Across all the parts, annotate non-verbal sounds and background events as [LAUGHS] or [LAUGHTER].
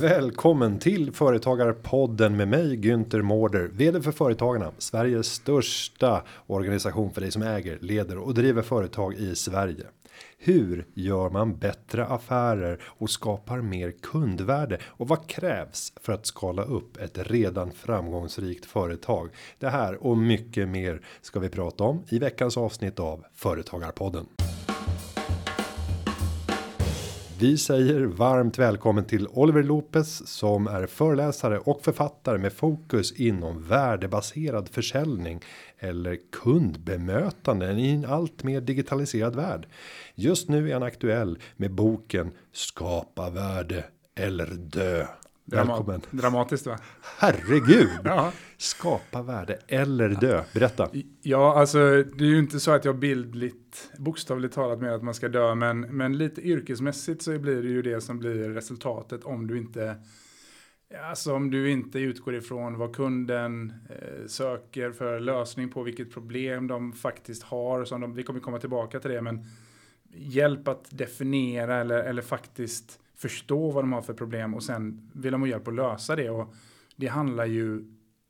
Välkommen till Företagarpodden med mig Günther Mårder, vd för Företagarna, Sveriges största organisation för dig som äger, leder och driver företag i Sverige. Hur gör man bättre affärer och skapar mer kundvärde och vad krävs för att skala upp ett redan framgångsrikt företag? Det här och mycket mer ska vi prata om i veckans avsnitt av Företagarpodden. Vi säger varmt välkommen till Oliver Lopez som är föreläsare och författare med fokus inom värdebaserad försäljning eller kundbemötande i en allt mer digitaliserad värld. Just nu är han aktuell med boken Skapa värde eller dö. Välkommen. Dramatiskt va? Herregud. [LAUGHS] ja. Skapa värde eller dö. Berätta. Ja, alltså det är ju inte så att jag bildligt bokstavligt talat med att man ska dö, men, men lite yrkesmässigt så blir det ju det som blir resultatet om du inte Alltså om du inte utgår ifrån vad kunden eh, söker för lösning på vilket problem de faktiskt har. Som de, vi kommer komma tillbaka till det, men hjälp att definiera eller, eller faktiskt förstå vad de har för problem och sen vill de ha hjälp att lösa det. Och det handlar ju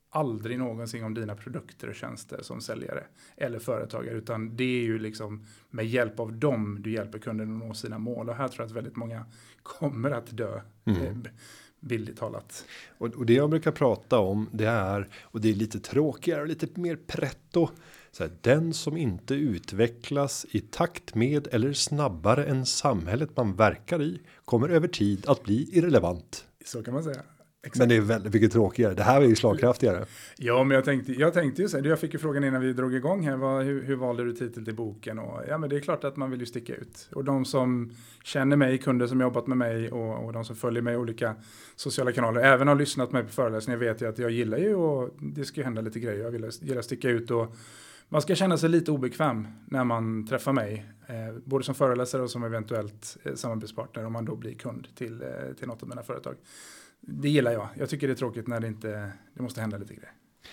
aldrig någonsin om dina produkter och tjänster som säljare eller företagare, utan det är ju liksom med hjälp av dem du hjälper kunden att nå sina mål. Och här tror jag att väldigt många kommer att dö. Mm. Eh, bildligt talat. Och, och, det jag brukar prata om det är och det är lite tråkigare och lite mer pretto. Så här, den som inte utvecklas i takt med eller snabbare än samhället man verkar i kommer över tid att bli irrelevant. Så kan man säga. Exakt. Men det är väldigt mycket tråkigare. Det här är ju slagkraftigare. Ja, men jag tänkte, jag tänkte ju så här, jag fick ju frågan innan vi drog igång här, vad, hur, hur valde du titel till boken? Och, ja, men det är klart att man vill ju sticka ut. Och de som känner mig, kunder som jobbat med mig och, och de som följer mig i olika sociala kanaler, även har lyssnat med på föreläsningar, vet ju att jag gillar ju och det ska hända lite grejer. Jag vill, gillar att sticka ut och man ska känna sig lite obekväm när man träffar mig, eh, både som föreläsare och som eventuellt eh, samarbetspartner om man då blir kund till, eh, till något av mina företag det gillar jag. Jag tycker det är tråkigt när det inte, det måste hända lite grejer.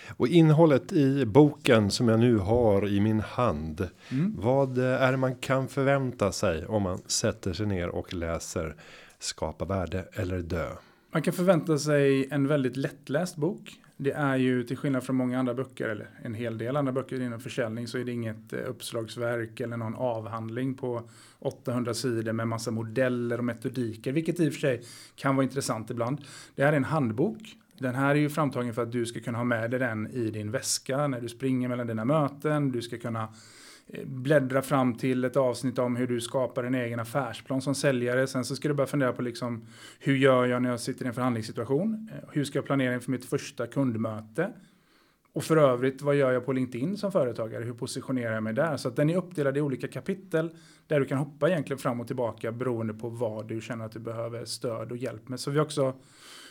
Och innehållet i boken som jag nu har i min hand. Mm. Vad är det man kan förvänta sig om man sätter sig ner och läser Skapa värde eller dö? Man kan förvänta sig en väldigt lättläst bok. Det är ju till skillnad från många andra böcker eller en hel del andra böcker inom försäljning så är det inget eh, uppslagsverk eller någon avhandling på 800 sidor med massa modeller och metodiker, vilket i och för sig kan vara intressant ibland. Det här är en handbok. Den här är ju framtagen för att du ska kunna ha med dig den i din väska när du springer mellan dina möten. Du ska kunna bläddra fram till ett avsnitt om hur du skapar en egen affärsplan som säljare. Sen så ska du börja fundera på liksom, hur gör jag när jag sitter i en förhandlingssituation? Eh, hur ska jag planera inför mitt första kundmöte? Och för övrigt, vad gör jag på LinkedIn som företagare? Hur positionerar jag mig där? Så att den är uppdelad i olika kapitel där du kan hoppa egentligen fram och tillbaka beroende på vad du känner att du behöver stöd och hjälp med. Så vi också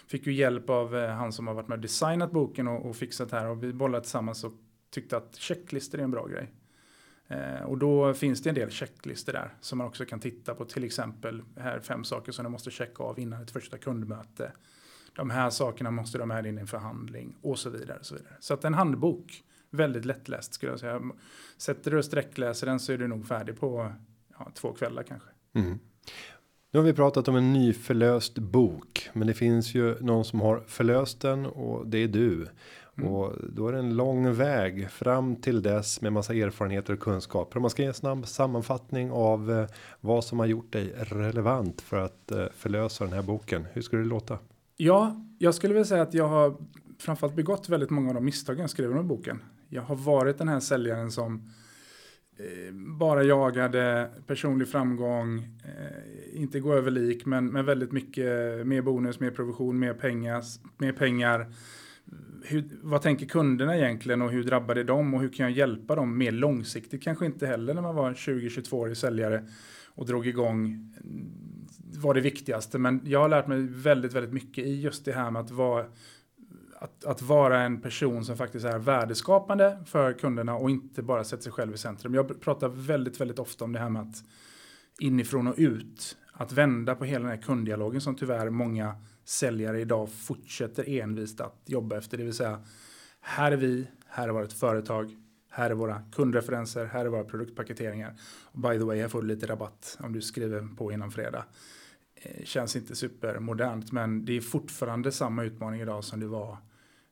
fick ju hjälp av eh, han som har varit med och designat boken och, och fixat här och vi bollade tillsammans och tyckte att checklistor är en bra grej. Eh, och då finns det en del checklistor där som man också kan titta på. Till exempel här fem saker som du måste checka av innan ett första kundmöte. De här sakerna måste du ha med in i en förhandling och så vidare. Och så, vidare. så att en handbok, väldigt lättläst skulle jag säga. Sätter du och sträckläser den så är du nog färdig på ja, två kvällar kanske. Mm. Nu har vi pratat om en nyförlöst bok, men det finns ju någon som har förlöst den och det är du. Mm. Och då är det en lång väg fram till dess med massa erfarenheter och kunskaper. Om man ska ge en snabb sammanfattning av eh, vad som har gjort dig relevant för att eh, förlösa den här boken. Hur skulle det låta? Ja, jag skulle vilja säga att jag har framförallt begått väldigt många av de misstagen jag skrev om boken. Jag har varit den här säljaren som eh, bara jagade personlig framgång, inte gå över lik, men, men väldigt mycket mer bonus, mer provision, mer pengar, mer pengar hur, vad tänker kunderna egentligen och hur drabbar det dem och hur kan jag hjälpa dem mer långsiktigt? Kanske inte heller när man var 20-22-årig säljare och drog igång mm, var det viktigaste. Men jag har lärt mig väldigt, väldigt mycket i just det här med att vara, att, att vara en person som faktiskt är värdeskapande för kunderna och inte bara sätter sig själv i centrum. Jag pratar väldigt, väldigt ofta om det här med att inifrån och ut, att vända på hela den här kunddialogen som tyvärr många säljare idag fortsätter envist att jobba efter. Det vill säga, här är vi, här är vårt företag, här är våra kundreferenser, här är våra produktpaketeringar. By the way, här får du lite rabatt om du skriver på innan fredag. Eh, känns inte supermodernt men det är fortfarande samma utmaning idag som det var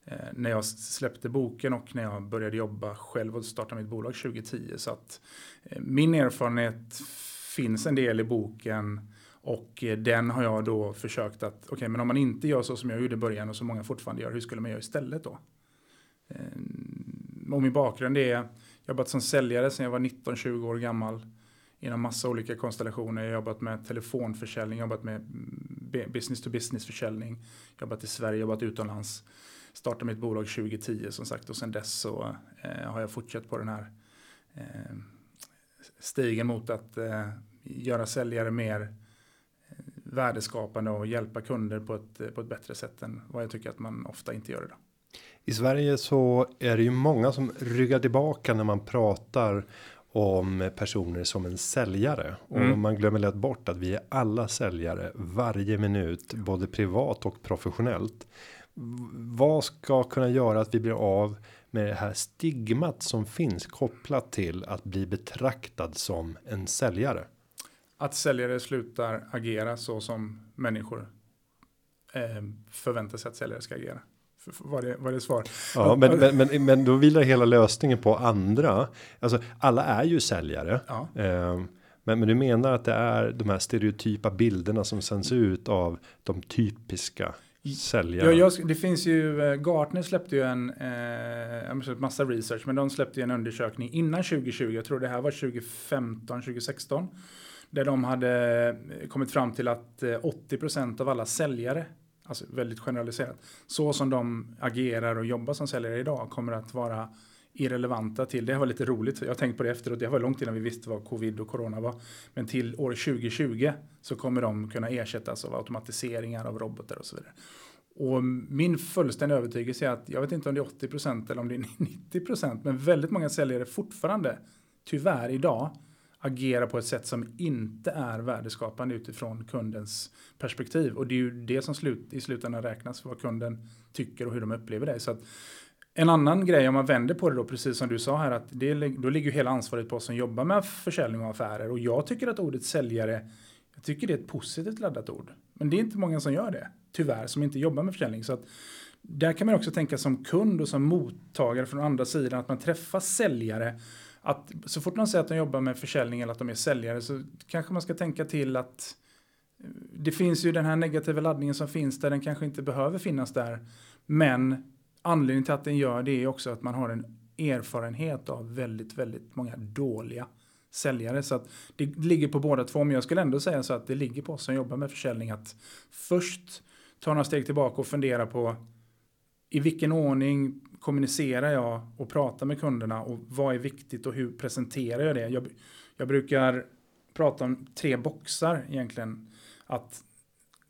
eh, när jag släppte boken och när jag började jobba själv och starta mitt bolag 2010. Så att eh, min erfarenhet finns en del i boken och eh, den har jag då försökt att, okej okay, men om man inte gör så som jag gjorde i början och som många fortfarande gör, hur skulle man göra istället då? Ehm, och min bakgrund är, jag har jobbat som säljare sedan jag var 19-20 år gammal inom massa olika konstellationer. Jag har jobbat med telefonförsäljning, jobbat med mm, business to business försäljning, jobbat i Sverige, jobbat utomlands. Startade mitt bolag 2010 som sagt och sen dess så eh, har jag fortsatt på den här eh, stigen mot att eh, göra säljare mer eh, värdeskapande och hjälpa kunder på ett, på ett bättre sätt än vad jag tycker att man ofta inte gör idag. I Sverige så är det ju många som ryggar tillbaka när man pratar om personer som en säljare och mm. man glömmer lätt bort att vi är alla säljare varje minut, både privat och professionellt. Vad ska kunna göra att vi blir av med det här stigmat som finns kopplat till att bli betraktad som en säljare? Att säljare slutar agera så som människor eh, förväntar sig att säljare ska agera. Var det, var det svar? Ja, men, men, men, men då vilar hela lösningen på andra. Alltså alla är ju säljare. Ja. Eh, men, men du menar att det är de här stereotypa bilderna som sänds ut av de typiska säljarna? Ja, jag, det finns ju, eh, Gartner släppte ju en, eh, massa research, men de släppte ju en undersökning innan 2020, jag tror det här var 2015, 2016. Där de hade eh, kommit fram till att eh, 80% av alla säljare alltså väldigt generaliserat, så som de agerar och jobbar som säljare idag kommer att vara irrelevanta till, det var lite roligt, jag har tänkt på det efteråt, det var långt innan vi visste vad covid och corona var, men till år 2020 så kommer de kunna ersättas av automatiseringar av robotar och så vidare. Och min fullständiga övertygelse är att, jag vet inte om det är 80% eller om det är 90%, men väldigt många säljare fortfarande, tyvärr idag, agera på ett sätt som inte är värdeskapande utifrån kundens perspektiv. Och det är ju det som slut, i slutändan räknas, vad kunden tycker och hur de upplever det. Så att, en annan grej om man vänder på det då, precis som du sa här, att det, då ligger ju hela ansvaret på oss som jobbar med försäljning och affärer. Och jag tycker att ordet säljare, jag tycker det är ett positivt laddat ord. Men det är inte många som gör det, tyvärr, som inte jobbar med försäljning. Så att där kan man också tänka som kund och som mottagare från andra sidan, att man träffar säljare att så fort man säger att de jobbar med försäljning eller att de är säljare så kanske man ska tänka till att eh, det finns ju den här negativa laddningen som finns där den kanske inte behöver finnas där. Men anledningen till att den gör det är också att man har en erfarenhet av väldigt, väldigt många dåliga säljare. Så att det ligger på båda två. Men jag skulle ändå säga så att det ligger på oss som jobbar med försäljning att först ta några steg tillbaka och fundera på i vilken ordning kommunicerar jag och pratar med kunderna och vad är viktigt och hur presenterar jag det? Jag, jag brukar prata om tre boxar egentligen. Att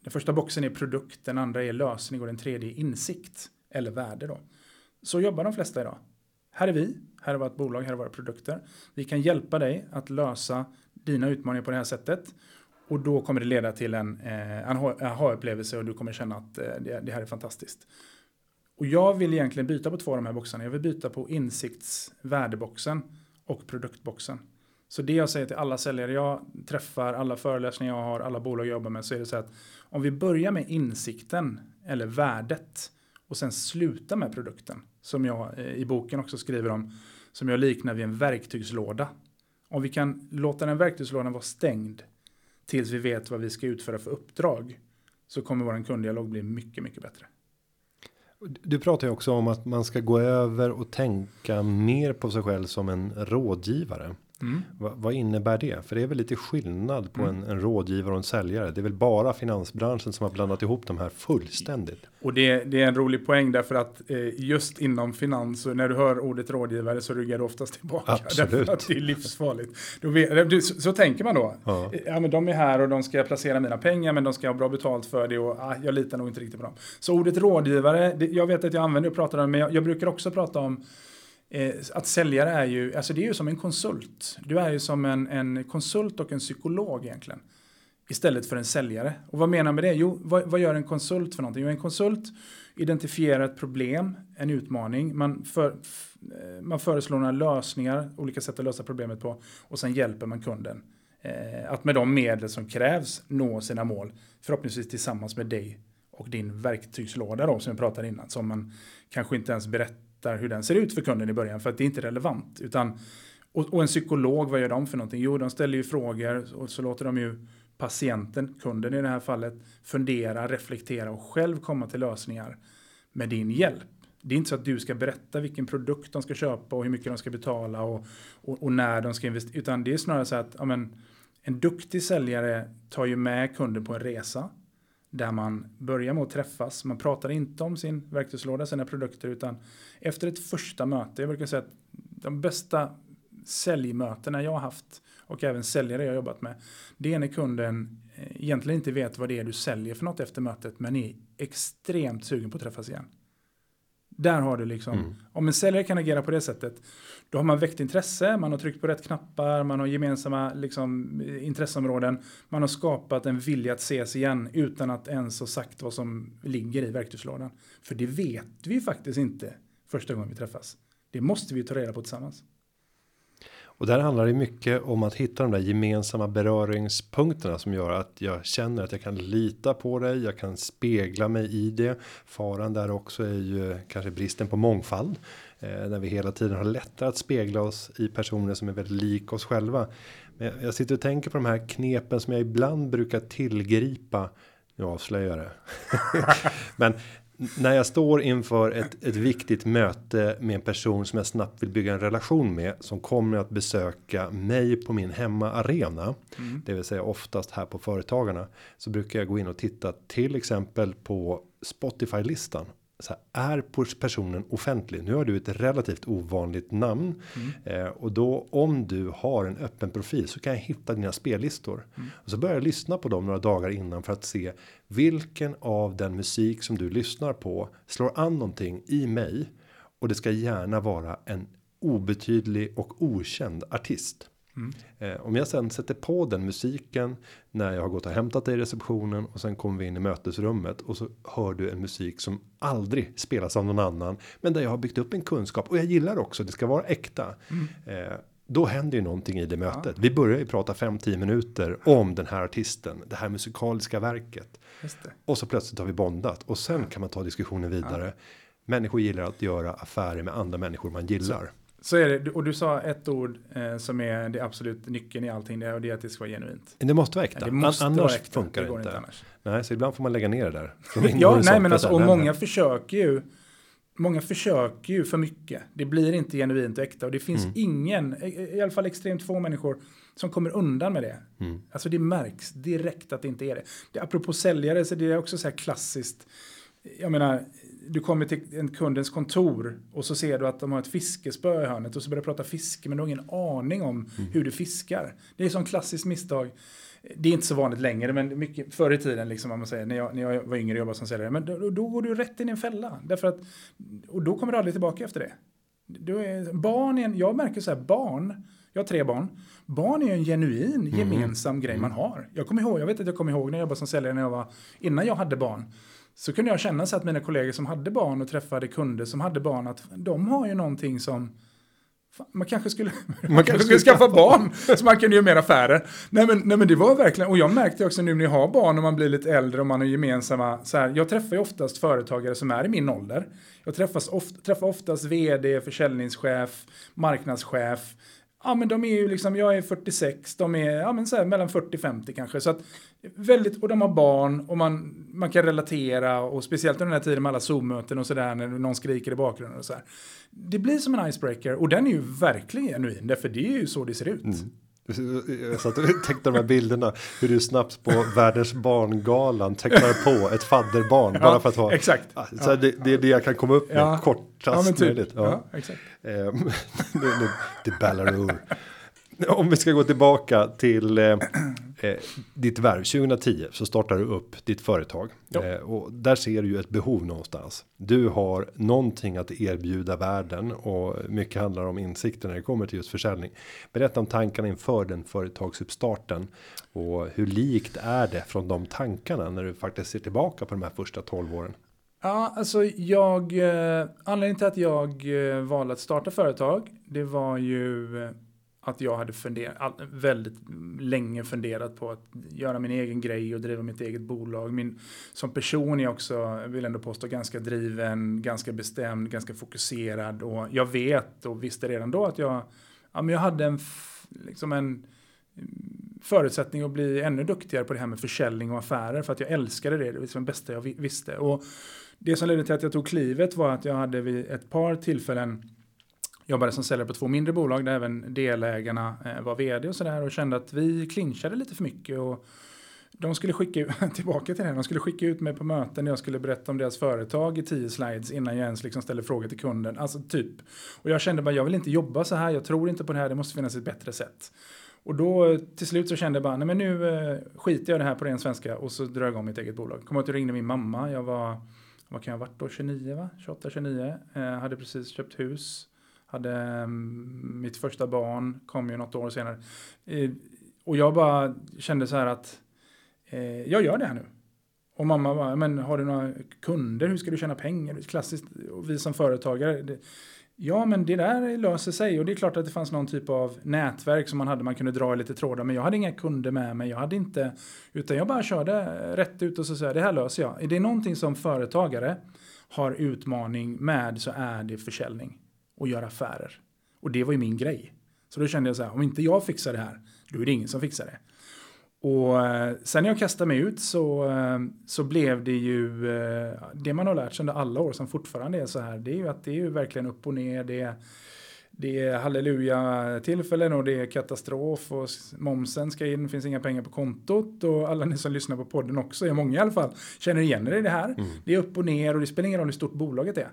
den första boxen är produkt, den andra är lösning och den tredje är insikt eller värde. Då. Så jobbar de flesta idag. Här är vi, här är vårt bolag, här är våra produkter. Vi kan hjälpa dig att lösa dina utmaningar på det här sättet. Och då kommer det leda till en eh, aha-upplevelse och du kommer känna att eh, det, det här är fantastiskt. Och jag vill egentligen byta på två av de här boxarna. Jag vill byta på insiktsvärdeboxen och produktboxen. Så det jag säger till alla säljare jag träffar, alla föreläsningar jag har, alla bolag jag jobbar med så är det så att om vi börjar med insikten eller värdet och sen slutar med produkten som jag eh, i boken också skriver om som jag liknar vid en verktygslåda. Om vi kan låta den verktygslådan vara stängd tills vi vet vad vi ska utföra för uppdrag så kommer vår kunddialog bli mycket, mycket bättre. Du pratar ju också om att man ska gå över och tänka mer på sig själv som en rådgivare. Mm. Va, vad innebär det? För det är väl lite skillnad på mm. en, en rådgivare och en säljare. Det är väl bara finansbranschen som har blandat ihop de här fullständigt. Och det, det är en rolig poäng därför att eh, just inom finans och när du hör ordet rådgivare så ryggar du oftast tillbaka. Absolut. [LAUGHS] Därför att det är livsfarligt. Vet, så, så, tänker man då. Ja. ja. men de är här och de ska placera mina pengar men de ska ha bra betalt för det och ah, jag litar nog inte riktigt på dem. Så ordet rådgivare, det, jag vet att jag använder och pratar om men jag, jag brukar också prata om Eh, att säljare är ju, alltså det är ju som en konsult. Du är ju som en, en konsult och en psykolog egentligen. Istället för en säljare. Och vad menar jag med det? Jo, vad, vad, gör en konsult för någonting? Jo, en konsult identifierar ett problem, en utmaning. Man, för, eh, man föreslår några lösningar, olika sätt att lösa problemet på. Och sen hjälper man kunden eh, att med de medel som krävs nå sina mål. Förhoppningsvis tillsammans med dig och din verktygslåda då som jag pratade innan. Som man kanske inte ens berättar hur den ser ut för kunden i början för att det är inte relevant. Utan, och, och en psykolog, vad gör de för någonting? Jo, de ställer ju frågor och så låter de ju patienten, kunden i det här fallet, fundera, reflektera och själv komma till lösningar med din hjälp. Det är inte så att du ska berätta vilken produkt de ska köpa och hur mycket de ska betala och, och, och när de ska investera. Utan det är snarare så att ja, men, en duktig säljare tar ju med kunden på en resa. Där man börjar med att träffas. Man pratar inte om sin verktygslåda, sina produkter. Utan efter ett första möte. Jag brukar säga att de bästa säljmötena jag har haft. Och även säljare jag jobbat med. Det är när kunden eh, egentligen inte vet vad det är du säljer för något efter mötet. Men är extremt sugen på att träffas igen. Där har du liksom, mm. om en säljare kan agera på det sättet, då har man väckt intresse, man har tryckt på rätt knappar, man har gemensamma liksom, intresseområden, man har skapat en vilja att ses igen utan att ens ha sagt vad som ligger i verktygslådan. För det vet vi faktiskt inte första gången vi träffas. Det måste vi ta reda på tillsammans. Och där handlar det mycket om att hitta de där gemensamma beröringspunkterna som gör att jag känner att jag kan lita på dig. Jag kan spegla mig i det. Faran där också är ju kanske bristen på mångfald. Eh, när vi hela tiden har lättare att spegla oss i personer som är väldigt lik oss själva. Men jag sitter och tänker på de här knepen som jag ibland brukar tillgripa. Nu avslöjar jag det. [LAUGHS] Men när jag står inför ett, ett viktigt möte med en person som jag snabbt vill bygga en relation med som kommer att besöka mig på min hemmaarena, mm. det vill säga oftast här på företagarna, så brukar jag gå in och titta till exempel på Spotify listan så här, är personen offentlig? Nu har du ett relativt ovanligt namn mm. eh, och då om du har en öppen profil så kan jag hitta dina spellistor mm. och så börjar jag lyssna på dem några dagar innan för att se vilken av den musik som du lyssnar på slår an någonting i mig och det ska gärna vara en obetydlig och okänd artist. Mm. Eh, om jag sen sätter på den musiken när jag har gått och hämtat dig i receptionen och sen kommer vi in i mötesrummet och så hör du en musik som aldrig spelas av någon annan, men där jag har byggt upp en kunskap och jag gillar också. Det ska vara äkta. Mm. Eh, då händer ju någonting i det mötet. Ja. Vi börjar ju prata 5-10 minuter om den här artisten, det här musikaliska verket. Och så plötsligt har vi bondat och sen kan man ta diskussionen vidare. Ja. Människor gillar att göra affärer med andra människor man gillar. Så. Så är det, och du sa ett ord eh, som är det absolut nyckeln i allting, det, och det är att det ska vara genuint. Det måste vara äkta, det måste annars vara äkta. funkar det, inte. inte annars. Nej, så ibland får man lägga ner det där. [LAUGHS] ja, nej men alltså, och många försöker ju, många försöker ju för mycket. Det blir inte genuint och äkta och det finns mm. ingen, i alla fall extremt få människor som kommer undan med det. Mm. Alltså det märks direkt att det inte är det. det apropå säljare så det är också så här klassiskt. Jag menar, du kommer till en kundens kontor och så ser du att de har ett fiskespö i hörnet och så börjar du prata fiske men du har ingen aning om mm. hur du fiskar. Det är som klassiskt misstag. Det är inte så vanligt längre, men mycket förr i tiden, liksom, man säger, när, jag, när jag var yngre och jobbade som säljare, men då, då, går du rätt in i en fälla. Därför att, och då kommer du aldrig tillbaka efter det. Du är, barn är en, jag märker så här, barn, jag har tre barn. Barn är en genuin mm. gemensam mm. grej man har. Jag kommer ihåg, jag vet att jag kommer ihåg när jag jobbade som säljare när jag var, innan jag hade barn så kunde jag känna så att mina kollegor som hade barn och träffade kunder som hade barn att de har ju någonting som man kanske skulle, [LAUGHS] man kanske skulle skaffa barn så man kunde göra mer affärer. Nej men, nej men det var verkligen, och jag märkte också nu när jag har barn och man blir lite äldre och man har gemensamma, så här, jag träffar ju oftast företagare som är i min ålder. Jag träffas ofta, träffar oftast vd, försäljningschef, marknadschef, Ja, men de är ju liksom, jag är 46, de är ja, men så här, mellan 40-50 kanske. Så att, väldigt, och de har barn och man, man kan relatera och speciellt under den här tiden med alla Zoom-möten och sådär när någon skriker i bakgrunden och så här. Det blir som en icebreaker och den är ju verkligen genuin, därför det är ju så det ser ut. Mm. [LAUGHS] Jag satt och tänkte de här bilderna hur du snabbt på världens barngalan tecknar på ett fadderbarn. Ja, bara för att ha. Exakt. Så ja, det, det, är det jag kan komma upp med ja, kortast ja, typ. möjligt. Ja. Exakt. Ehm, [LAUGHS] det, det, det. Om vi ska gå tillbaka till eh, eh, ditt värv 2010 så startar du upp ditt företag eh, och där ser du ju ett behov någonstans. Du har någonting att erbjuda världen och mycket handlar om insikter när det kommer till just försäljning. Berätta om tankarna inför den företagsuppstarten och hur likt är det från de tankarna när du faktiskt ser tillbaka på de här första 12 åren? Ja, alltså jag, eh, anledningen till att jag eh, valde att starta företag, det var ju eh, att jag hade funderat, väldigt länge funderat på att göra min egen grej och driva mitt eget bolag. Min, som person är jag också, vill ändå påstå, ganska driven, ganska bestämd, ganska fokuserad. Och jag vet och visste redan då att jag, ja, men jag hade en, liksom en mm, förutsättning att bli ännu duktigare på det här med försäljning och affärer för att jag älskade det. Det var liksom det bästa jag visste. Och det som ledde till att jag tog klivet var att jag hade vid ett par tillfällen jobbade som säljare på två mindre bolag där även delägarna eh, var vd och sådär och kände att vi clinchade lite för mycket. Och de skulle skicka [LAUGHS] tillbaka till det, de skulle skicka ut mig på möten, jag skulle berätta om deras företag i tio slides innan jag ens liksom ställde frågor till kunden. Alltså typ. Och jag kände bara, jag vill inte jobba så här, jag tror inte på det här, det måste finnas ett bättre sätt. Och då eh, till slut så kände jag bara, nej men nu eh, skiter jag det här på ren svenska och så drar jag igång mitt eget bolag. Kommer att jag ringde min mamma, jag var, vad kan jag ha varit då, 29 va? 28, 29. Eh, hade precis köpt hus. Hade mm, mitt första barn, kom ju något år senare. Eh, och jag bara kände så här att eh, jag gör det här nu. Och mamma bara, men har du några kunder, hur ska du tjäna pengar? Klassiskt, och vi som företagare, det, Ja, men det där löser sig och det är klart att det fanns någon typ av nätverk som man hade, man kunde dra i lite trådar, men jag hade inga kunder med mig, jag hade inte, utan jag bara körde rätt ut och så sa det här löser jag. Är det någonting som företagare har utmaning med så är det försäljning och göra affärer. Och det var ju min grej. Så då kände jag så här, om inte jag fixar det här, då är det ingen som fixar det. Och eh, sen när jag kastade mig ut så, eh, så blev det ju eh, det man har lärt sig under alla år som fortfarande är så här. Det är ju att det är ju verkligen upp och ner. Det är, det är halleluja tillfällen och det är katastrof och momsen ska in, finns inga pengar på kontot och alla ni som lyssnar på podden också, är många i alla fall, känner igen er i det här. Mm. Det är upp och ner och det spelar ingen roll hur stort bolaget är.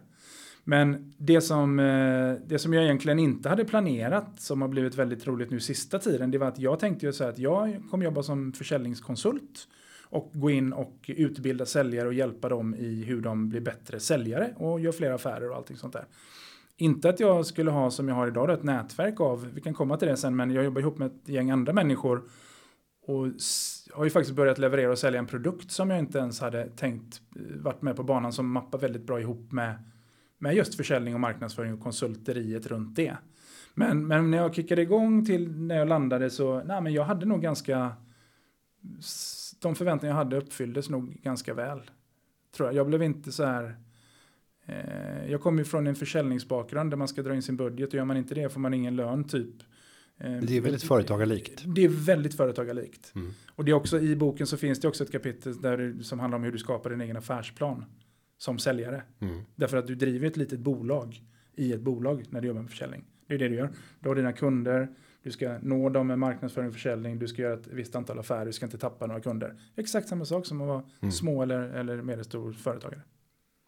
Men det som, eh, det som jag egentligen inte hade planerat, som har blivit väldigt roligt nu sista tiden, det var att jag tänkte ju så här att jag kommer jobba som försäljningskonsult och gå in och utbilda säljare och hjälpa dem i hur de blir bättre säljare och gör fler affärer och allting sånt där. Inte att jag skulle ha som jag har idag ett nätverk av, vi kan komma till det sen, men jag jobbar ihop med ett gäng andra människor och har ju faktiskt börjat leverera och sälja en produkt som jag inte ens hade tänkt eh, varit med på banan som mappar väldigt bra ihop med med just försäljning och marknadsföring och konsulteriet runt det. Men, men när jag kickade igång till när jag landade så, nej men jag hade nog ganska, de förväntningar jag hade uppfylldes nog ganska väl. Tror jag. jag blev inte så här, eh, jag kommer ju från en försäljningsbakgrund där man ska dra in sin budget och gör man inte det får man ingen lön typ. Eh, det är väldigt företagarlikt. Det är väldigt företagarlikt. Mm. Och det är också i boken så finns det också ett kapitel där, som handlar om hur du skapar din egen affärsplan som säljare. Mm. Därför att du driver ett litet bolag i ett bolag när du jobbar med försäljning. Det är det du gör. Du har dina kunder, du ska nå dem med marknadsföring och försäljning, du ska göra ett visst antal affärer, du ska inte tappa några kunder. Exakt samma sak som att vara mm. små eller, eller medelstor företagare.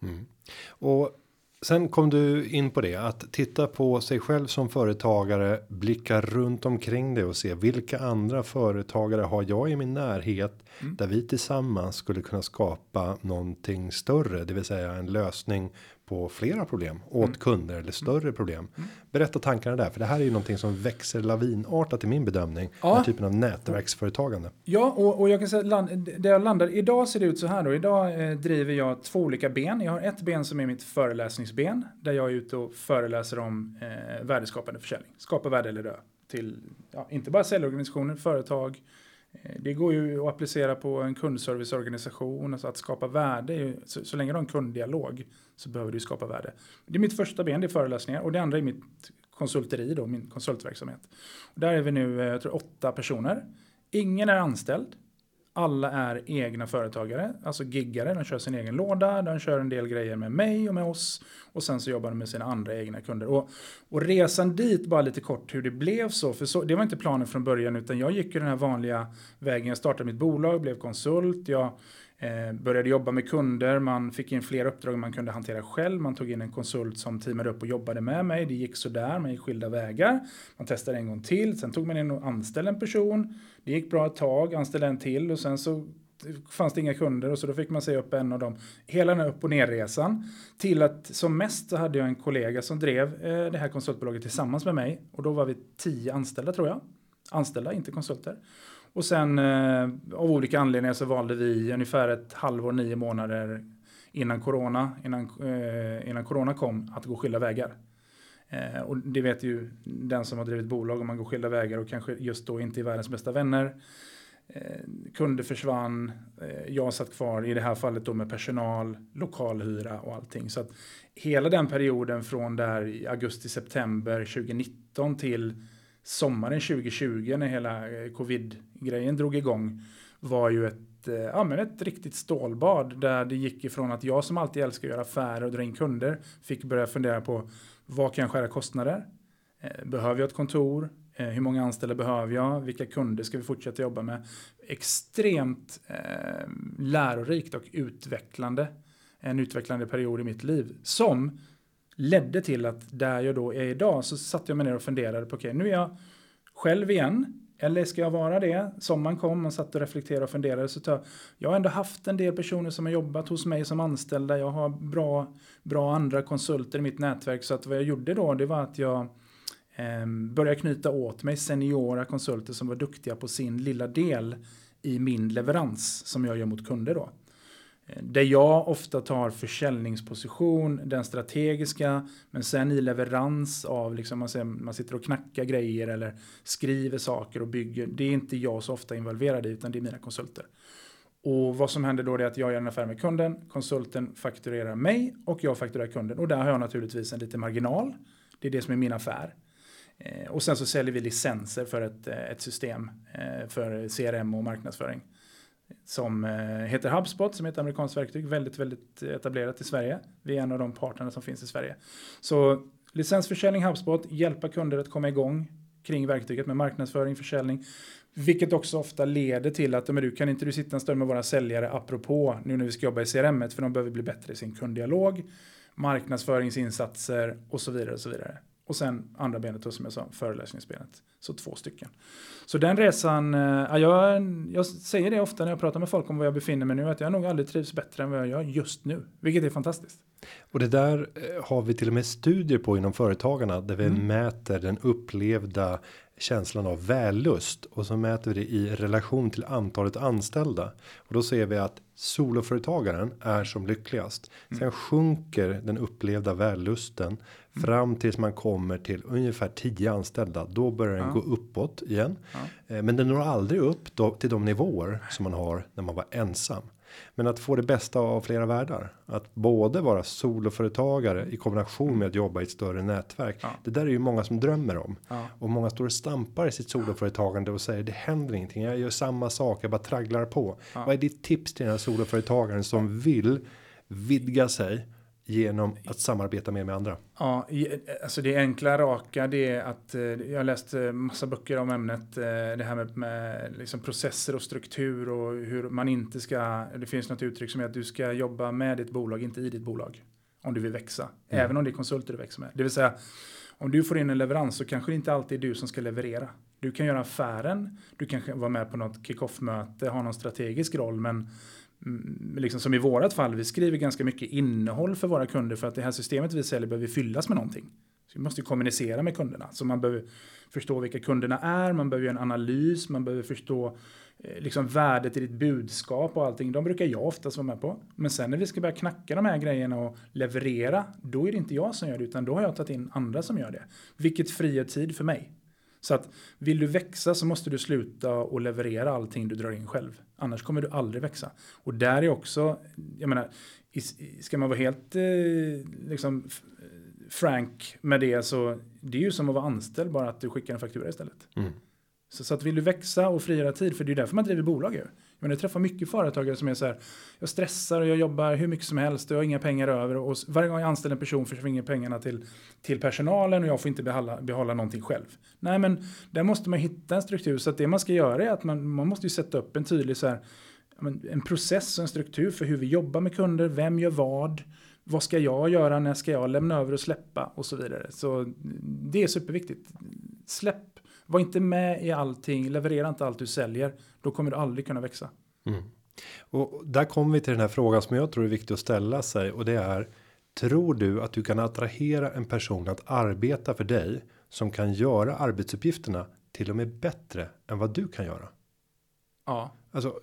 Mm. Och Sen kom du in på det att titta på sig själv som företagare, blicka runt omkring det och se vilka andra företagare har jag i min närhet mm. där vi tillsammans skulle kunna skapa någonting större, det vill säga en lösning på flera problem åt mm. kunder eller större problem. Mm. Berätta tankarna där, för det här är ju någonting som växer lavinartat i min bedömning. Ja. Den här typen av nätverksföretagande. Ja, och, och jag kan säga land, det jag landar idag ser det ut så här då. Idag eh, driver jag två olika ben. Jag har ett ben som är mitt föreläsningsben där jag är ute och föreläser om eh, värdeskapande försäljning. Skapa värde eller dö till ja, inte bara säljorganisationer, företag, Eh, det går ju att applicera på en kundserviceorganisation, alltså att skapa värde. Så, så länge du har en kunddialog så behöver du skapa värde. Det är mitt första ben, det är föreläsningar och det andra är mitt konsulteri, då, min konsultverksamhet. Och där är vi nu, eh, jag tror åtta personer. Ingen är anställd alla är egna företagare, alltså giggare. De kör sin egen låda, de kör en del grejer med mig och med oss. Och sen så jobbar de med sina andra egna kunder. Och, och resan dit, bara lite kort hur det blev så. För så, det var inte planen från början, utan jag gick ju den här vanliga vägen. Jag startade mitt bolag, blev konsult. Jag Eh, började jobba med kunder, man fick in fler uppdrag man kunde hantera själv. Man tog in en konsult som teamade upp och jobbade med mig. Det gick sådär, man gick skilda vägar. Man testade en gång till, sen tog man in och anställde en person. Det gick bra ett tag, anställde en till och sen så fanns det inga kunder och så då fick man säga upp en av dem. Hela den här upp och nerresan till att som mest så hade jag en kollega som drev eh, det här konsultbolaget tillsammans med mig och då var vi tio anställda tror jag. Anställda, inte konsulter. Och sen eh, av olika anledningar så valde vi ungefär ett halvår, nio månader innan corona, innan, eh, innan corona kom, att gå skilda vägar. Eh, och det vet ju den som har drivit bolag om man går skilda vägar och kanske just då inte är världens bästa vänner. Eh, kunder försvann, eh, jag satt kvar i det här fallet då med personal, lokalhyra och allting. Så att hela den perioden från där i augusti-september 2019 till sommaren 2020 när hela eh, covid-grejen drog igång var ju ett, eh, ja, men ett riktigt stålbad där det gick ifrån att jag som alltid älskar att göra affärer och dra in kunder fick börja fundera på vad kan jag skära kostnader? Eh, behöver jag ett kontor? Eh, hur många anställda behöver jag? Vilka kunder ska vi fortsätta jobba med? Extremt eh, lärorikt och utvecklande. En utvecklande period i mitt liv som ledde till att där jag då är idag så satte jag mig ner och funderade på okej, okay, nu är jag själv igen. Eller ska jag vara det? Sommaren kom, man satt och reflekterade och funderade. Så jag, jag har ändå haft en del personer som har jobbat hos mig som anställda. Jag har bra, bra andra konsulter i mitt nätverk. Så att vad jag gjorde då, det var att jag eh, började knyta åt mig seniora konsulter som var duktiga på sin lilla del i min leverans som jag gör mot kunder då. Där jag ofta tar försäljningsposition, den strategiska, men sen i leverans av, liksom man, säger, man sitter och knackar grejer eller skriver saker och bygger. Det är inte jag så ofta involverad i, utan det är mina konsulter. Och vad som händer då är att jag gör en affär med kunden, konsulten fakturerar mig och jag fakturerar kunden. Och där har jag naturligtvis en liten marginal. Det är det som är min affär. Eh, och sen så säljer vi licenser för ett, eh, ett system eh, för CRM och marknadsföring som eh, heter HubSpot som är ett amerikanskt verktyg. Väldigt, väldigt etablerat i Sverige. Vi är en av de partnerna som finns i Sverige. Så licensförsäljning HubSpot, hjälpa kunder att komma igång kring verktyget med marknadsföring, försäljning. Vilket också ofta leder till att men du kan inte du sitta en stund med våra säljare apropå nu när vi ska jobba i CRM för de behöver bli bättre i sin kunddialog, marknadsföringsinsatser och så vidare och så vidare. Och sen andra benet då som jag sa, föreläsningsbenet. Så två stycken. Så den resan, eh, ja, jag, jag säger det ofta när jag pratar med folk om var jag befinner mig nu, att jag nog aldrig trivs bättre än vad jag gör just nu. Vilket är fantastiskt. Och det där eh, har vi till och med studier på inom företagarna där vi mm. mäter den upplevda känslan av vällust och så mäter vi det i relation till antalet anställda och då ser vi att soloföretagaren är som lyckligast. Mm. Sen sjunker den upplevda vällusten mm. fram tills man kommer till ungefär 10 anställda. Då börjar den ja. gå uppåt igen, ja. Eh, men den når aldrig upp till de nivåer som man har när man var ensam. Men att få det bästa av flera världar. Att både vara soloföretagare i kombination med att jobba i ett större nätverk. Ja. Det där är ju många som drömmer om. Ja. Och många står och stampar i sitt soloföretagande och säger det händer ingenting. Jag gör samma sak, jag bara tragglar på. Ja. Vad är ditt tips till den här soloföretagaren som vill vidga sig genom att samarbeta mer med andra? Ja, alltså det enkla raka det är att eh, jag har läst eh, massa böcker om ämnet. Eh, det här med, med liksom processer och struktur och hur man inte ska. Det finns något uttryck som är att du ska jobba med ditt bolag, inte i ditt bolag. Om du vill växa, mm. även om det är konsulter du växer med. Det vill säga om du får in en leverans så kanske det inte alltid är du som ska leverera. Du kan göra affären, du kanske vara med på något kick-off möte, ha någon strategisk roll, men Mm, liksom som i vårat fall, vi skriver ganska mycket innehåll för våra kunder för att det här systemet vi säljer behöver fyllas med någonting. Så vi måste kommunicera med kunderna. Så man behöver förstå vilka kunderna är, man behöver göra en analys, man behöver förstå eh, liksom värdet i ditt budskap och allting. De brukar jag oftast vara med på. Men sen när vi ska börja knacka de här grejerna och leverera, då är det inte jag som gör det, utan då har jag tagit in andra som gör det. Vilket frigör tid för mig. Så att vill du växa så måste du sluta och leverera allting du drar in själv. Annars kommer du aldrig växa. Och där är också, jag menar, ska man vara helt eh, liksom frank med det så det är ju som att vara anställd bara att du skickar en faktura istället. Mm. Så, så, att vill du växa och frigöra tid, för det är därför man driver bolag ju. Men jag träffar mycket företagare som är så här, jag stressar och jag jobbar hur mycket som helst och jag har inga pengar över. Och varje gång jag anställer en person försvinner pengarna till, till personalen och jag får inte behålla, behålla någonting själv. Nej, men där måste man hitta en struktur. Så att det man ska göra är att man, man måste ju sätta upp en tydlig så här, en process och en struktur för hur vi jobbar med kunder, vem gör vad, vad ska jag göra, när ska jag lämna över och släppa och så vidare. Så det är superviktigt. Släpp var inte med i allting, leverera inte allt du säljer. Då kommer du aldrig kunna växa. Mm. Och där kommer vi till den här frågan som jag tror är viktig att ställa sig och det är Tror du att du kan attrahera en person att arbeta för dig som kan göra arbetsuppgifterna till och med bättre än vad du kan göra? Ja, alltså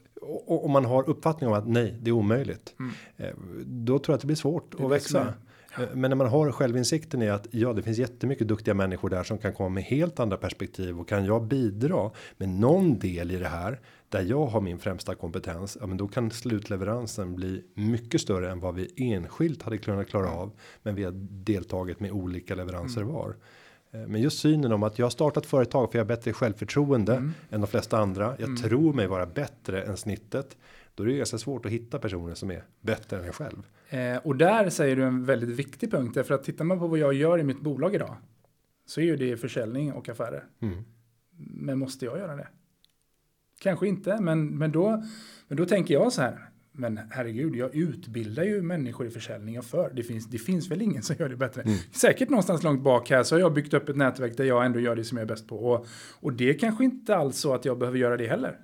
om man har uppfattning om att nej, det är omöjligt. Mm. Eh, då tror jag att det blir svårt det att växa. Ja. Men när man har självinsikten i att ja, det finns jättemycket duktiga människor där som kan komma med helt andra perspektiv och kan jag bidra med någon del i det här där jag har min främsta kompetens, ja, men då kan slutleveransen bli mycket större än vad vi enskilt hade kunnat klara av. Men vi har deltagit med olika leveranser mm. var. Eh, men just synen om att jag har startat företag för jag har bättre självförtroende mm. än de flesta andra. Jag mm. tror mig vara bättre än snittet. Då är det ganska svårt att hitta personer som är bättre än jag själv. Eh, och där säger du en väldigt viktig punkt. Därför att tittar man på vad jag gör i mitt bolag idag. Så är ju det försäljning och affärer. Mm. Men måste jag göra det? Kanske inte, men, men, då, men då tänker jag så här. Men herregud, jag utbildar ju människor i försäljning och för. Det finns, det finns väl ingen som gör det bättre. Mm. Säkert någonstans långt bak här så har jag byggt upp ett nätverk där jag ändå gör det som jag är bäst på. Och, och det är kanske inte alls så att jag behöver göra det heller.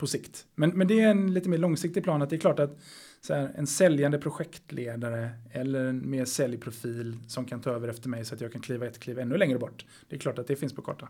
På sikt. Men, men det är en lite mer långsiktig plan. Att det är klart att så här, en säljande projektledare eller en mer säljprofil som kan ta över efter mig så att jag kan kliva ett kliv ännu längre bort. Det är klart att det finns på kartan.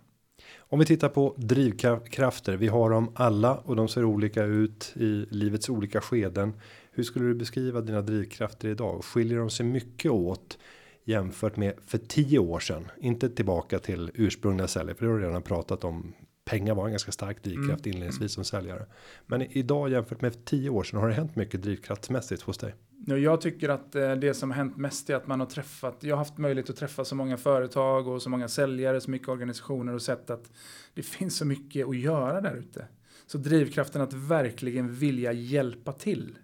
Om vi tittar på drivkrafter, vi har dem alla och de ser olika ut i livets olika skeden. Hur skulle du beskriva dina drivkrafter idag? Skiljer de sig mycket åt jämfört med för tio år sedan? Inte tillbaka till ursprungliga säljare, för det har du redan pratat om. Pengar var en ganska stark drivkraft mm. inledningsvis som säljare. Men idag jämfört med för tio år sedan har det hänt mycket drivkraftsmässigt hos dig? Jag tycker att eh, det som har hänt mest är att man har träffat, jag har haft möjlighet att träffa så många företag och så många säljare, så mycket organisationer och sett att det finns så mycket att göra där ute. Så drivkraften att verkligen vilja hjälpa till.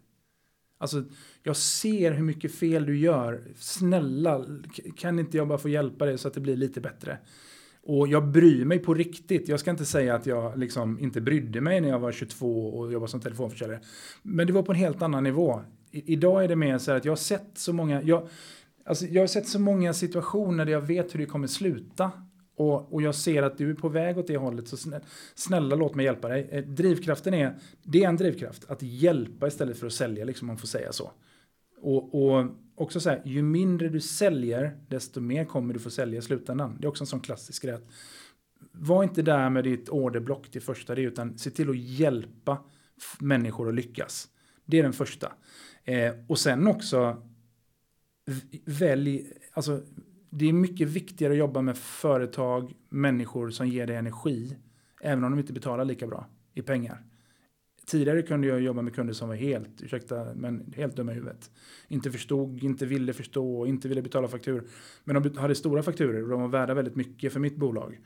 Alltså, jag ser hur mycket fel du gör. Snälla, kan inte jag bara få hjälpa dig så att det blir lite bättre? Och jag bryr mig på riktigt. Jag ska inte säga att jag liksom inte brydde mig när jag var 22 och jobbade som telefonförsäljare. Men det var på en helt annan nivå idag är det mer så här att jag har sett så många, jag, alltså jag har sett så många situationer där jag vet hur det kommer sluta. Och, och jag ser att du är på väg åt det hållet, så snälla, snälla låt mig hjälpa dig. Eh, drivkraften är, det är en drivkraft, att hjälpa istället för att sälja, liksom man får säga så. Och, och också så här, ju mindre du säljer, desto mer kommer du få sälja i slutändan. Det är också en sån klassisk grej. Var inte där med ditt orderblock till första det, utan se till att hjälpa människor att lyckas. Det är den första. Eh, och sen också välj, alltså det är mycket viktigare att jobba med företag, människor som ger dig energi, även om de inte betalar lika bra i pengar. Tidigare kunde jag jobba med kunder som var helt, ursäkta, men helt dumma i huvudet. Inte förstod, inte ville förstå, inte ville betala faktur. Men de hade stora fakturer och de var värda väldigt mycket för mitt bolag.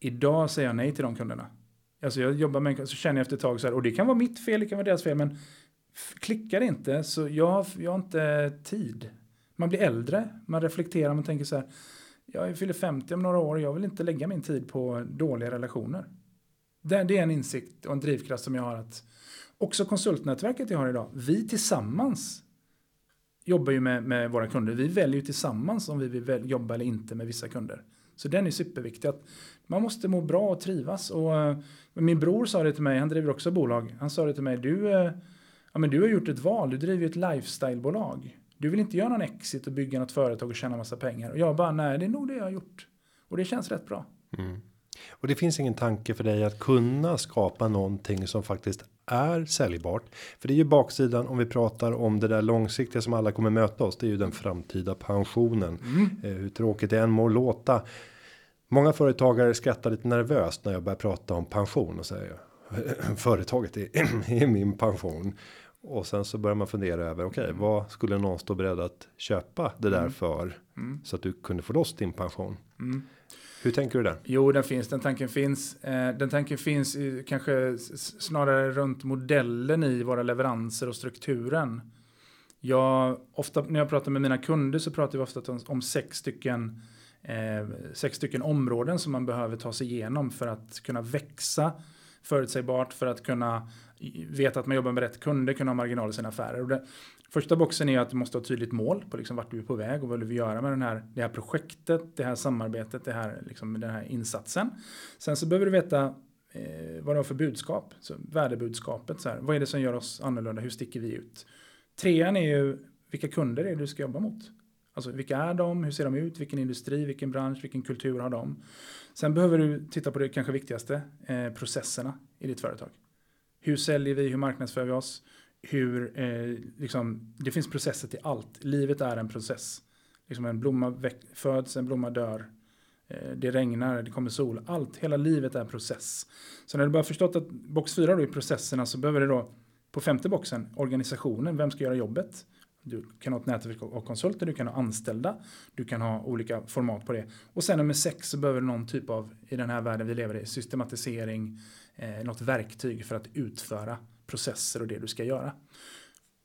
Idag säger jag nej till de kunderna. Alltså jag jobbar med, så känner jag efter ett tag så här, och det kan vara mitt fel, det kan vara deras fel, men klickar det inte så jag har, jag har inte tid. Man blir äldre, man reflekterar, man tänker så här. Jag fyller 50 om några år jag vill inte lägga min tid på dåliga relationer. Det, det är en insikt och en drivkraft som jag har att också konsultnätverket jag har idag, vi tillsammans jobbar ju med, med våra kunder. Vi väljer ju tillsammans om vi vill jobba eller inte med vissa kunder. Så den är superviktig. Att man måste må bra och trivas. Och, eh, min bror sa det till mig, han driver också bolag. Han sa det till mig, du eh, ja, men du har gjort ett val, du driver ju ett lifestylebolag. Du vill inte göra någon exit och bygga något företag och tjäna massa pengar. Och jag bara, nej, det är nog det jag har gjort. Och det känns rätt bra. Mm. Och det finns ingen tanke för dig att kunna skapa någonting som faktiskt är säljbart. För det är ju baksidan om vi pratar om det där långsiktiga som alla kommer möta oss. Det är ju den framtida pensionen. Mm. Eh, hur tråkigt det än må låta. Många företagare skrattar lite nervöst när jag börjar prata om pension och säger [CLEARS THROAT] företaget är, [CLEARS THROAT] är min pension. Och sen så börjar man fundera över okej, okay, vad skulle någon stå beredd att köpa det där mm. för mm. så att du kunde få loss din pension? Mm. Hur tänker du där? Jo, den finns. Den tanken finns. Eh, den tanken finns i, kanske snarare runt modellen i våra leveranser och strukturen. Jag ofta när jag pratar med mina kunder så pratar vi ofta om, om sex stycken eh, sex stycken områden som man behöver ta sig igenom för att kunna växa förutsägbart för att kunna veta att man jobbar med rätt kunder, kunna ha marginal i sina affärer. Och det, första boxen är att du måste ha ett tydligt mål på liksom vart du är på väg och vad du vill göra med den här, det här projektet, det här samarbetet, det här, liksom, den här insatsen. Sen så behöver du veta eh, vad du har för budskap, så värdebudskapet. Så här, vad är det som gör oss annorlunda? Hur sticker vi ut? Trean är ju vilka kunder är det du ska jobba mot? Alltså vilka är de? Hur ser de ut? Vilken industri? Vilken bransch? Vilken kultur har de? Sen behöver du titta på det kanske viktigaste, eh, processerna i ditt företag. Hur säljer vi? Hur marknadsför vi oss? Hur, eh, liksom, det finns processer till allt. Livet är en process. Liksom en blomma föds, en blomma dör. Eh, det regnar, det kommer sol. Allt, hela livet är en process. Så när du bara förstått att box 4 då är processerna så behöver du då på femte boxen organisationen, vem ska göra jobbet? Du kan ha ett nätverk av konsulter, du kan ha anställda, du kan ha olika format på det. Och sen nummer sex så behöver du någon typ av, i den här världen vi lever i, systematisering, eh, något verktyg för att utföra processer och det du ska göra.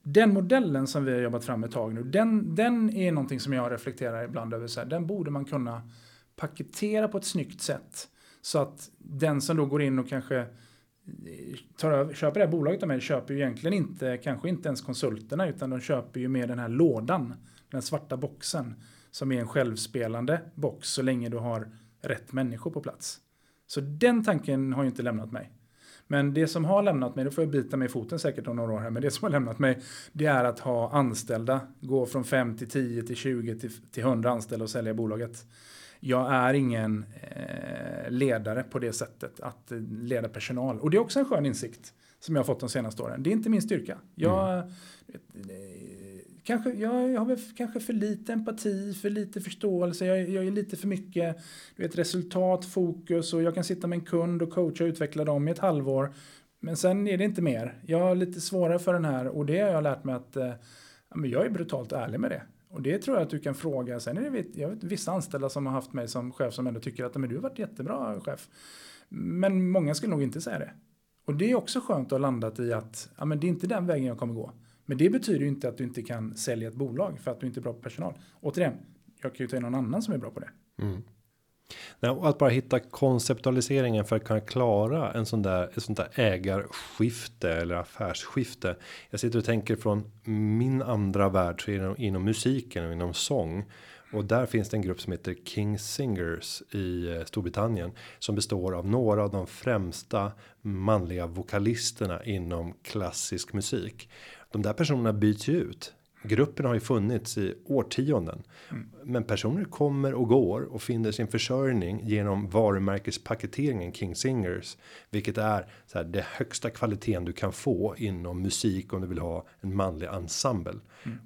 Den modellen som vi har jobbat fram ett tag nu, den, den är någonting som jag reflekterar ibland över. Så här, den borde man kunna paketera på ett snyggt sätt. Så att den som då går in och kanske tar över, köper det här bolaget av mig köper ju egentligen inte, kanske inte ens konsulterna, utan de köper ju med den här lådan, den svarta boxen, som är en självspelande box så länge du har rätt människor på plats. Så den tanken har ju inte lämnat mig. Men det som har lämnat mig, då får jag bita mig i foten säkert om några år här, men det som har lämnat mig, det är att ha anställda, gå från 5 till 10 till 20 till, till 100 anställda och sälja bolaget. Jag är ingen eh, ledare på det sättet, att leda personal. Och det är också en skön insikt som jag har fått de senaste åren. Det är inte min styrka. Jag, mm kanske, jag, jag har väl kanske för lite empati, för lite förståelse. Jag, jag är lite för mycket du vet, resultat, fokus och jag kan sitta med en kund och coacha och utveckla dem i ett halvår. Men sen är det inte mer. Jag har lite svårare för den här och det har jag lärt mig att eh, jag är brutalt ärlig med det. Och det tror jag att du kan fråga. Sen är det jag vet, vissa anställda som har haft mig som chef som ändå tycker att men du har varit jättebra chef. Men många skulle nog inte säga det. Och det är också skönt att ha landat i att ja, men det är inte den vägen jag kommer gå. Men det betyder ju inte att du inte kan sälja ett bolag för att du inte är bra på personal. Återigen, jag kan ju ta in någon annan som är bra på det. Mm. Nej, och att bara hitta konceptualiseringen för att kunna klara en sån där ett sånt där ägarskifte eller affärsskifte. Jag sitter och tänker från min andra värld så inom, inom musiken och inom sång och där finns det en grupp som heter King Singers i eh, Storbritannien som består av några av de främsta manliga vokalisterna inom klassisk musik de där personerna byts ju ut. Gruppen har ju funnits i årtionden. Mm. Men personer kommer och går och finner sin försörjning genom varumärkespaketeringen King Singers. Vilket är så här, det högsta kvaliteten du kan få inom musik om du vill ha en manlig ensemble. Mm.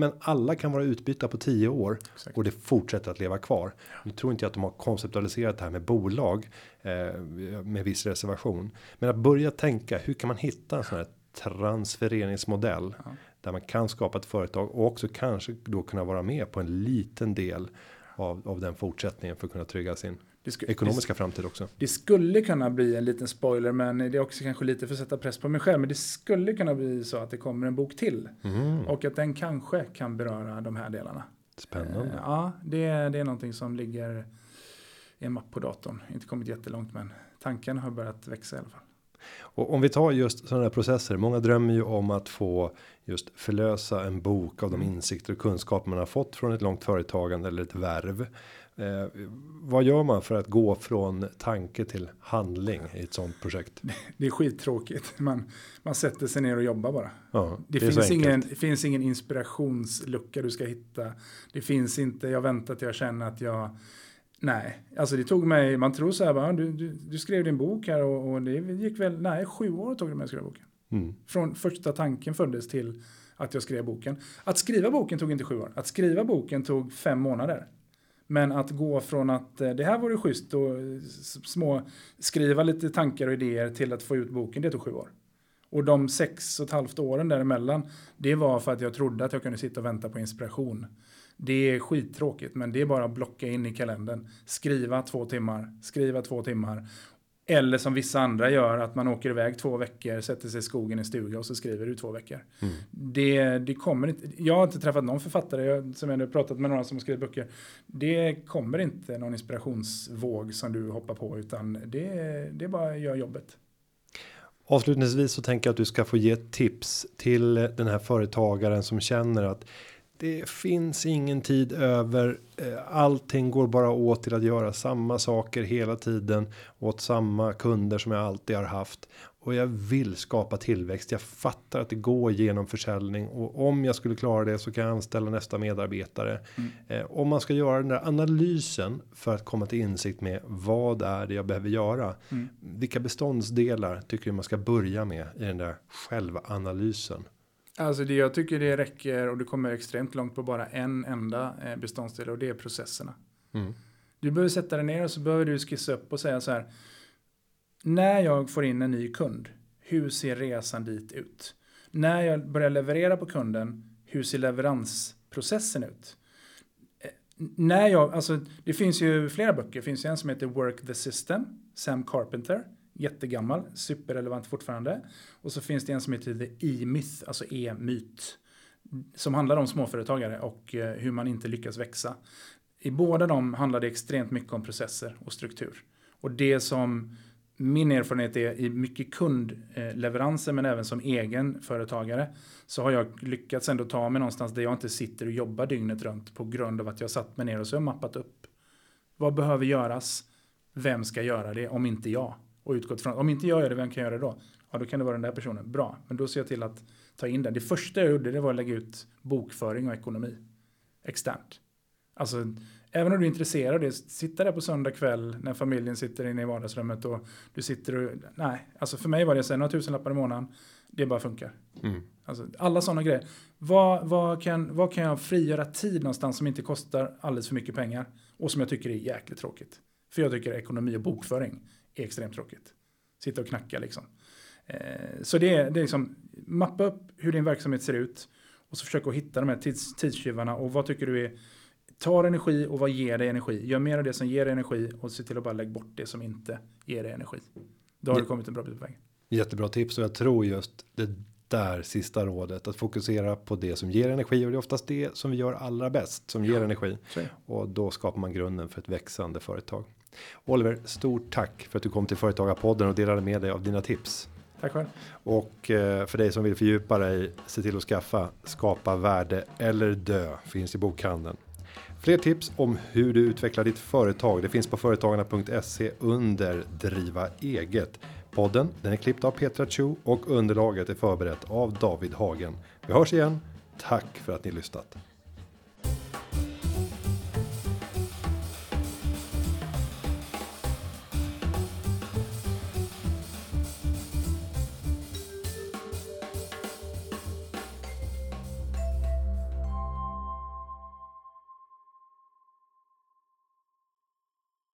Men alla kan vara utbytta på tio år Exakt. och det fortsätter att leva kvar. Nu tror inte jag att de har konceptualiserat det här med bolag eh, med viss reservation. Men att börja tänka hur kan man hitta en sån här transfereringsmodell ja. Där man kan skapa ett företag och också kanske då kunna vara med på en liten del av, av den fortsättningen för att kunna trygga sin ekonomiska framtid också. Det skulle kunna bli en liten spoiler, men det är också kanske lite för att sätta press på mig själv. Men det skulle kunna bli så att det kommer en bok till mm. och att den kanske kan beröra de här delarna. Spännande. Eh, ja, det, det är någonting som ligger i en mapp på datorn. Inte kommit jättelångt, men tanken har börjat växa i alla fall. Och om vi tar just sådana här processer. Många drömmer ju om att få just förlösa en bok av de mm. insikter och kunskaper man har fått från ett långt företagande eller ett värv. Eh, vad gör man för att gå från tanke till handling i ett sånt projekt? [LAUGHS] Det är skittråkigt. Man, man sätter sig ner och jobbar bara. Ja, det, det finns, ingen, finns ingen inspirationslucka du ska hitta. Det finns inte, jag väntar till jag känner att jag Nej, alltså det tog mig, man tror så här, bara, du, du, du skrev din bok här och, och, det gick väl, nej, sju år tog det mig att skriva boken. Mm. Från första tanken föddes till att jag skrev boken. Att skriva boken tog inte sju år, att skriva boken tog fem månader. Men att gå från att eh, det här vore schysst och små skriva lite tankar och idéer till att få ut boken, det tog sju år. Och de sex och ett halvt åren däremellan, det var för att jag trodde att jag kunde sitta och vänta på inspiration. Det är skittråkigt, men det är bara att blocka in i kalendern. Skriva två timmar, skriva två timmar. Eller som vissa andra gör, att man åker iväg två veckor, sätter sig i skogen i stuga och så skriver du två veckor. Mm. Det, det kommer inte, jag har inte träffat någon författare, som jag nu pratat med några som har skrivit böcker. Det kommer inte någon inspirationsvåg som du hoppar på, utan det, det är bara att göra jobbet. Avslutningsvis så tänker jag att du ska få ge tips till den här företagaren som känner att det finns ingen tid över. Eh, allting går bara åt till att göra samma saker hela tiden åt samma kunder som jag alltid har haft och jag vill skapa tillväxt. Jag fattar att det går genom försäljning och om jag skulle klara det så kan jag anställa nästa medarbetare. Mm. Eh, om man ska göra den där analysen för att komma till insikt med vad är det jag behöver göra? Mm. Vilka beståndsdelar tycker du man ska börja med i den där självanalysen? Alltså det jag tycker det räcker och du kommer extremt långt på bara en enda eh, beståndsdel och det är processerna. Mm. Du behöver sätta dig ner och så behöver du skissa upp och säga så här. När jag får in en ny kund, hur ser resan dit ut? När jag börjar leverera på kunden, hur ser leveransprocessen ut? Eh, När jag, alltså det finns ju flera böcker, det finns ju en som heter Work the System, Sam Carpenter, jättegammal, superrelevant fortfarande. Och så finns det en som heter The E-myth, alltså E-myt, som handlar om småföretagare och eh, hur man inte lyckas växa. I båda dem handlar det extremt mycket om processer och struktur. Och det som min erfarenhet är i mycket kundleveranser men även som egen företagare så har jag lyckats ändå ta mig någonstans där jag inte sitter och jobbar dygnet runt på grund av att jag satt mig ner och så har jag mappat upp. Vad behöver göras? Vem ska göra det om inte jag? Och utgått från, om inte jag gör det, vem kan göra det då? Ja, då kan det vara den där personen. Bra, men då ser jag till att ta in den. Det första jag gjorde det var att lägga ut bokföring och ekonomi externt. Alltså, även om du är intresserad av det, sitta där på söndag kväll när familjen sitter inne i vardagsrummet och du sitter och, nej, alltså för mig var det så här, några tusenlappar i månaden, det bara funkar. Mm. Alltså, alla sådana grejer. Vad, vad, kan, vad kan jag frigöra tid någonstans som inte kostar alldeles för mycket pengar och som jag tycker är jäkligt tråkigt? För jag tycker ekonomi och bokföring är extremt tråkigt. Sitta och knacka liksom. Eh, så det är, det är liksom, mappa upp hur din verksamhet ser ut och så försöka hitta de här tids, tidstjuvarna och vad tycker du är tar energi och vad ger dig energi. Gör mer av det som ger dig energi och se till att bara lägga bort det som inte ger dig energi. Då har du kommit en bra bit på vägen. Jättebra tips och jag tror just det där sista rådet att fokusera på det som ger energi och det är oftast det som vi gör allra bäst som ger energi och då skapar man grunden för ett växande företag. Oliver, stort tack för att du kom till Företagarpodden och delade med dig av dina tips. Tack själv. Och eh, för dig som vill fördjupa dig, se till att skaffa Skapa värde eller dö finns i bokhandeln. Fler tips om hur du utvecklar ditt företag. Det finns på företagarna.se under driva eget. Podden den är klippt av Petra Chu och underlaget är förberett av David Hagen. Vi hörs igen. Tack för att ni lyssnat.